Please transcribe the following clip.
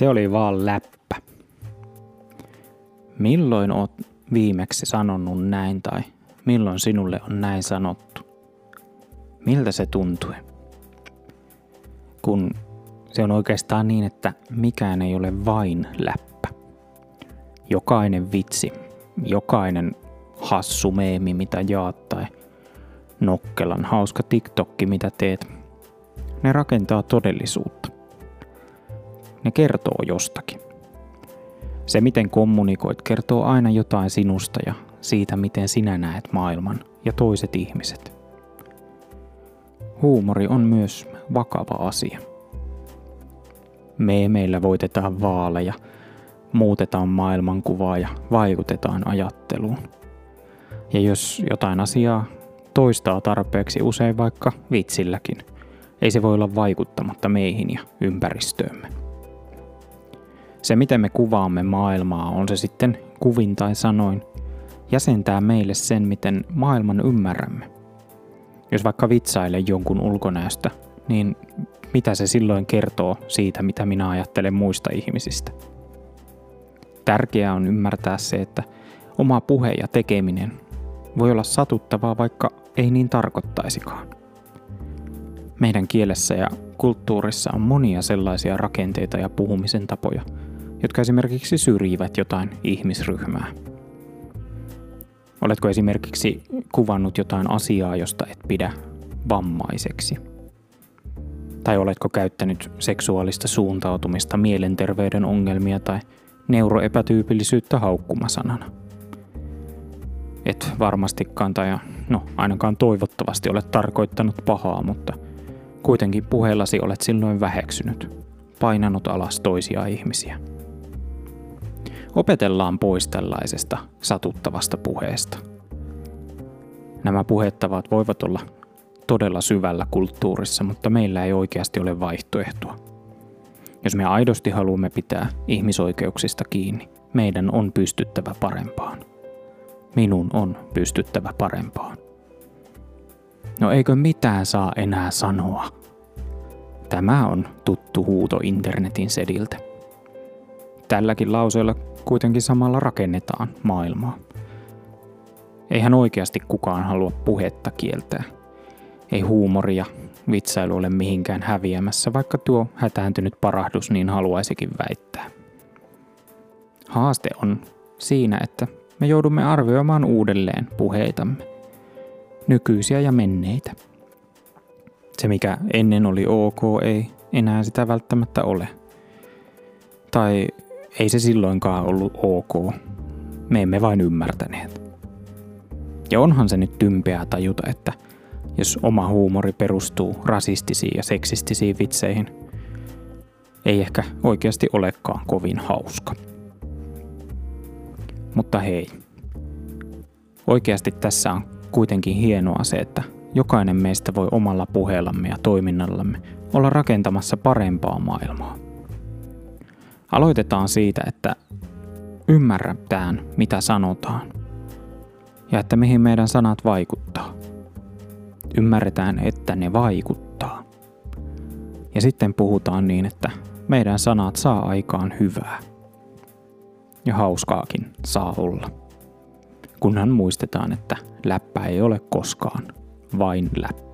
Se oli vaan läppä. Milloin oot viimeksi sanonut näin tai milloin sinulle on näin sanottu? Miltä se tuntui? Kun se on oikeastaan niin, että mikään ei ole vain läppä. Jokainen vitsi, jokainen hassu meemi, mitä jaat tai nokkelan hauska TikTokki, mitä teet, ne rakentaa todellisuutta. Ne kertoo jostakin. Se, miten kommunikoit, kertoo aina jotain sinusta ja siitä, miten sinä näet maailman ja toiset ihmiset. Huumori on myös vakava asia. meillä voitetaan vaaleja, muutetaan maailmankuvaa ja vaikutetaan ajatteluun. Ja jos jotain asiaa toistaa tarpeeksi usein vaikka vitsilläkin, ei se voi olla vaikuttamatta meihin ja ympäristöömme. Se, miten me kuvaamme maailmaa, on se sitten kuvin tai sanoin, jäsentää meille sen, miten maailman ymmärrämme. Jos vaikka vitsailen jonkun ulkonäöstä, niin mitä se silloin kertoo siitä, mitä minä ajattelen muista ihmisistä? Tärkeää on ymmärtää se, että oma puhe ja tekeminen voi olla satuttavaa, vaikka ei niin tarkoittaisikaan. Meidän kielessä ja kulttuurissa on monia sellaisia rakenteita ja puhumisen tapoja, jotka esimerkiksi syrjivät jotain ihmisryhmää. Oletko esimerkiksi kuvannut jotain asiaa, josta et pidä vammaiseksi? Tai oletko käyttänyt seksuaalista suuntautumista, mielenterveyden ongelmia tai neuroepätyypillisyyttä haukkumasanana? Et varmastikaan tai no ainakaan toivottavasti ole tarkoittanut pahaa, mutta kuitenkin puheellasi olet silloin väheksynyt, painanut alas toisia ihmisiä. Opetellaan pois tällaisesta satuttavasta puheesta. Nämä puhettavat voivat olla todella syvällä kulttuurissa, mutta meillä ei oikeasti ole vaihtoehtoa. Jos me aidosti haluamme pitää ihmisoikeuksista kiinni, meidän on pystyttävä parempaan. Minun on pystyttävä parempaan. No eikö mitään saa enää sanoa? Tämä on tuttu huuto internetin sediltä. Tälläkin lauseella kuitenkin samalla rakennetaan maailmaa. Eihän oikeasti kukaan halua puhetta kieltää. Ei huumoria, vitsailu ole mihinkään häviämässä, vaikka tuo hätääntynyt parahdus niin haluaisikin väittää. Haaste on siinä, että me joudumme arvioimaan uudelleen puheitamme, nykyisiä ja menneitä. Se, mikä ennen oli ok, ei enää sitä välttämättä ole. Tai ei se silloinkaan ollut ok. Me emme vain ymmärtäneet. Ja onhan se nyt tympeää tajuta, että jos oma huumori perustuu rasistisiin ja seksistisiin vitseihin, ei ehkä oikeasti olekaan kovin hauska. Mutta hei, oikeasti tässä on kuitenkin hienoa se, että jokainen meistä voi omalla puheellamme ja toiminnallamme olla rakentamassa parempaa maailmaa. Aloitetaan siitä, että ymmärretään, mitä sanotaan, ja että mihin meidän sanat vaikuttaa. Ymmärretään, että ne vaikuttaa. Ja sitten puhutaan niin, että meidän sanat saa aikaan hyvää. Ja hauskaakin saa olla. Kunhan muistetaan, että läppä ei ole koskaan vain läppä.